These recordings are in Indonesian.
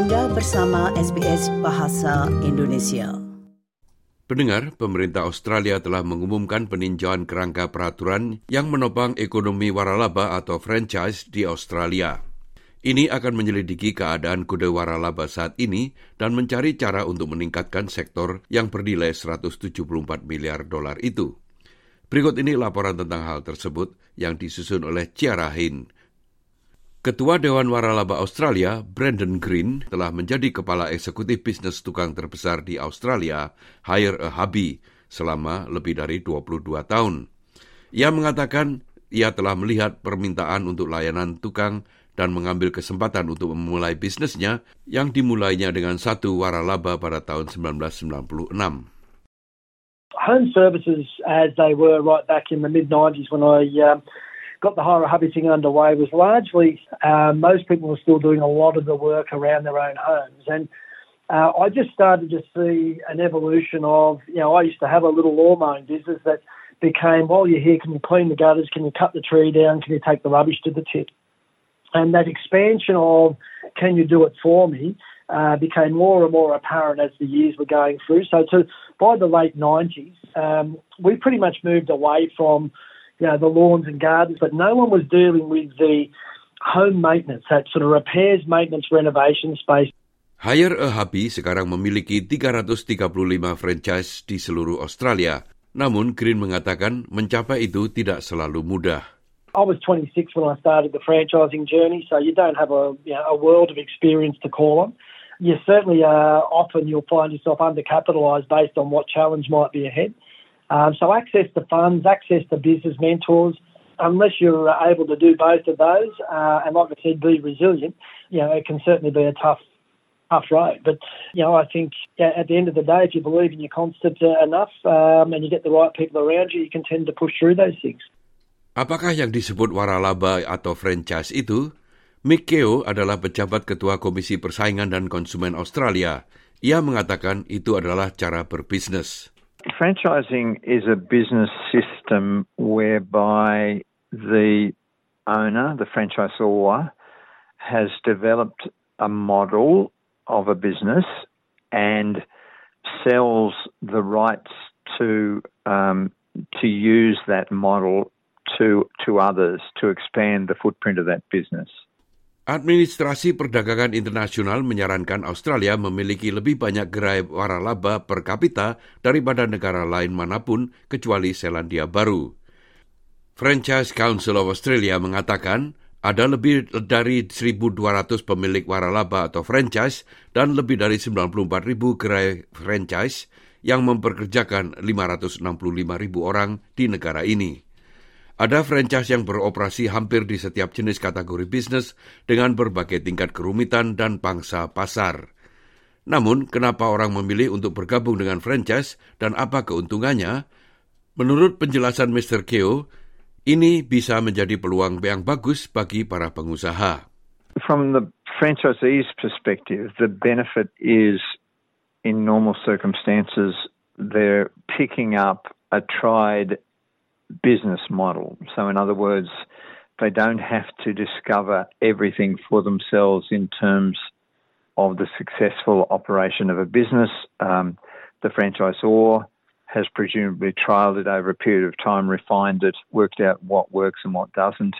Anda bersama SBS Bahasa Indonesia. Pendengar, pemerintah Australia telah mengumumkan peninjauan kerangka peraturan yang menopang ekonomi waralaba atau franchise di Australia. Ini akan menyelidiki keadaan kuda waralaba saat ini dan mencari cara untuk meningkatkan sektor yang bernilai 174 miliar dolar itu. Berikut ini laporan tentang hal tersebut yang disusun oleh Ciara Hin Ketua Dewan Waralaba Australia, Brandon Green, telah menjadi kepala eksekutif bisnis tukang terbesar di Australia, Hire a Hubby, selama lebih dari 22 tahun. Ia mengatakan ia telah melihat permintaan untuk layanan tukang dan mengambil kesempatan untuk memulai bisnisnya yang dimulainya dengan satu waralaba pada tahun 1996. Home services as they were right back in the mid 90s when I uh, got the hubby thing underway was largely uh, most people were still doing a lot of the work around their own homes. And uh, I just started to see an evolution of, you know, I used to have a little lawn mowing business that became, while you're here, can you clean the gutters? Can you cut the tree down? Can you take the rubbish to the tip? And that expansion of, can you do it for me? Uh, became more and more apparent as the years were going through. So, to, by the late 90s, um, we pretty much moved away from you know, the lawns and gardens, but no one was dealing with the home maintenance, that sort of repairs, maintenance, renovation space. Hire a Hubby sekarang memiliki 335 franchise di seluruh Australia. Namun Green mengatakan mencapai itu tidak selalu mudah. I was 26 when I started the franchising journey, so you don't have a, you know, a world of experience to call on. You certainly uh, often you'll find yourself undercapitalised based on what challenge might be ahead. Um, so access to funds, access to business mentors, unless you're able to do both of those, uh, and like I said, be resilient, you know, it can certainly be a tough, tough road. But, you know, I think at the end of the day, if you believe in your uh, enough um, and you get the right people around you, you can tend to push through those things. Apakah yang disebut waralaba atau franchise itu? Mick Keo adalah pejabat ketua Komisi Persaingan dan Konsumen Australia. Ia mengatakan itu adalah cara berbisnis. Franchising is a business system whereby the owner, the franchisor, has developed a model of a business and sells the rights to um, to use that model to to others to expand the footprint of that business. Administrasi Perdagangan Internasional menyarankan Australia memiliki lebih banyak gerai waralaba per kapita daripada negara lain mana pun kecuali Selandia Baru. Franchise Council of Australia mengatakan ada lebih dari 1.200 pemilik waralaba atau franchise dan lebih dari 94.000 gerai franchise yang memperkerjakan 565.000 orang di negara ini. Ada franchise yang beroperasi hampir di setiap jenis kategori bisnis dengan berbagai tingkat kerumitan dan pangsa pasar. Namun, kenapa orang memilih untuk bergabung dengan franchise dan apa keuntungannya? Menurut penjelasan Mr. Keo, ini bisa menjadi peluang yang bagus bagi para pengusaha. From the franchisee's perspective, the benefit is in normal circumstances they're picking up a tried business model. So, in other words, they don't have to discover everything for themselves in terms of the successful operation of a business. Um, the franchisor has presumably trialed it over a period of time, refined it, worked out what works and what doesn't,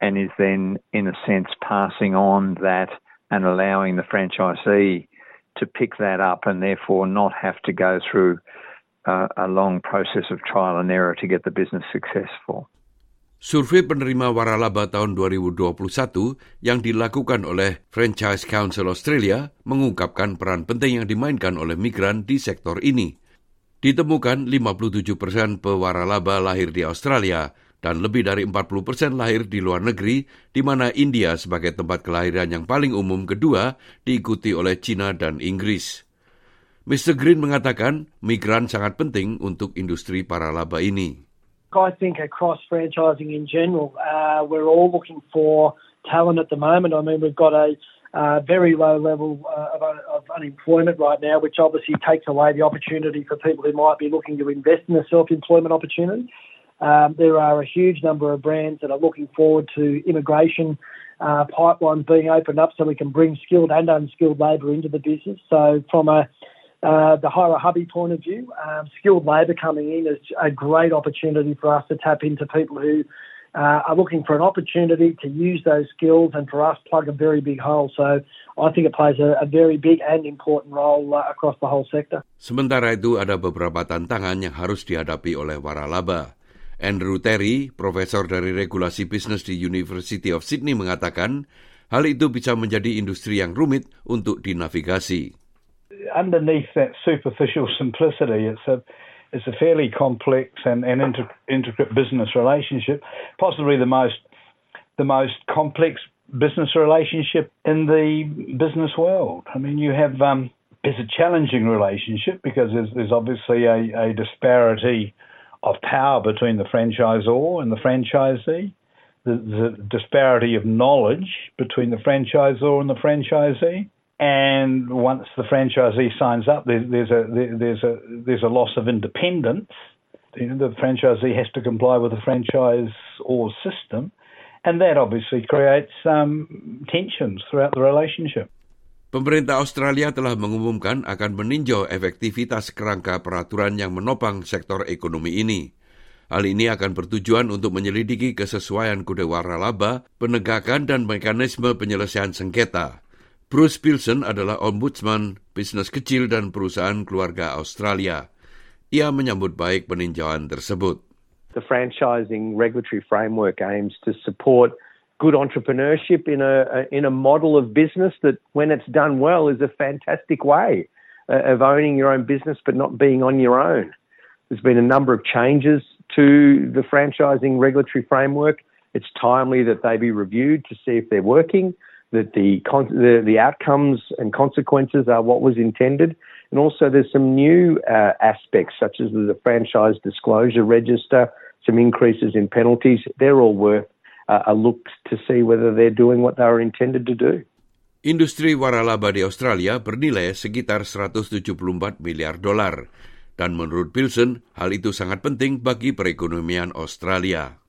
and is then, in a sense, passing on that and allowing the franchisee to pick that up and therefore not have to go through a long process of trial and error to get the business successful. Survei penerima waralaba tahun 2021 yang dilakukan oleh Franchise Council Australia mengungkapkan peran penting yang dimainkan oleh migran di sektor ini. Ditemukan 57 persen pewaralaba lahir di Australia dan lebih dari 40 persen lahir di luar negeri, di mana India sebagai tempat kelahiran yang paling umum kedua diikuti oleh China dan Inggris. Mr. Green mengatakan migran sangat penting untuk industri para laba ini. I think across franchising in general, uh, we're all looking for talent at the moment. I mean, we've got a uh, very low level uh, of, of, unemployment right now, which obviously takes away the opportunity for people who might be looking to invest in a self-employment opportunity. Um, there are a huge number of brands that are looking forward to immigration uh, pipelines being opened up so we can bring skilled and unskilled labour into the business. So from a uh, point of view, um, skilled labour coming in is a great opportunity for us to tap into people who uh, are looking for an opportunity to use those skills and for us plug a very big hole. So I think it plays a, a very big and important role uh, across the whole sector. Sementara itu ada beberapa tantangan yang harus dihadapi oleh waralaba. Andrew Terry, profesor dari regulasi bisnis di University of Sydney mengatakan, hal itu bisa menjadi industri yang rumit untuk dinavigasi. Underneath that superficial simplicity, it's a it's a fairly complex and, and intricate business relationship, possibly the most the most complex business relationship in the business world. I mean, you have um, it's a challenging relationship because there's, there's obviously a, a disparity of power between the franchisor and the franchisee, the disparity of knowledge between the franchisor and the franchisee. And once the franchisee signs up, there's, there's a there's a there's a loss of independence. You know, the franchisee has to comply with the franchise or system, and that obviously creates um, tensions throughout the relationship. Pemerintah Australia telah mengumumkan akan meninjau efektivitas kerangka peraturan yang menopang sektor ekonomi ini. Hal ini akan bertujuan untuk menyelidiki kesesuaian kode waralaba, penegakan dan mekanisme penyelesaian sengketa. Bruce Pilson adalah ombudsman bisnis kecil dan perusahaan keluarga Australia. Ia menyambut baik peninjauan tersebut. The franchising regulatory framework aims to support good entrepreneurship in a, a, in a model of business that, when it's done well, is a fantastic way uh, of owning your own business but not being on your own. There's been a number of changes to the franchising regulatory framework. It's timely that they be reviewed to see if they're working, that the, the, the outcomes and consequences are what was intended. And also, there's some new uh, aspects, such as the franchise disclosure register, some increases in penalties. They're all worth a look to see whether they're doing what they were intended to do. Industri waralaba di Australia bernilai sekitar 174 miliar dolar. Dan menurut Pilson, hal itu sangat penting bagi perekonomian Australia.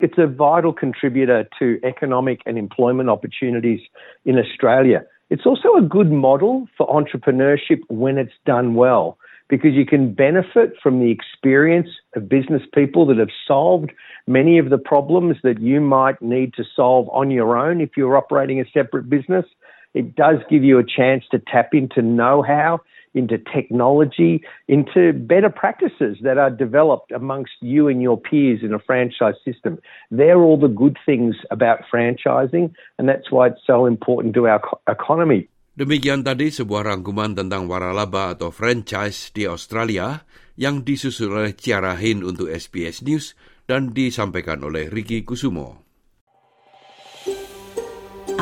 It's a vital contributor to economic and employment opportunities in Australia. It's also a good model for entrepreneurship when it's done well because you can benefit from the experience of business people that have solved many of the problems that you might need to solve on your own if you're operating a separate business. It does give you a chance to tap into know how, into technology, into better practices that are developed amongst you and your peers in a franchise system. They're all the good things about franchising, and that's why it's so important to our economy. Demikian tadi sebuah rangkuman tentang waralaba atau franchise di Australia yang disusul oleh Ciara Hin untuk SBS News dan disampaikan oleh Ricky Kusumo.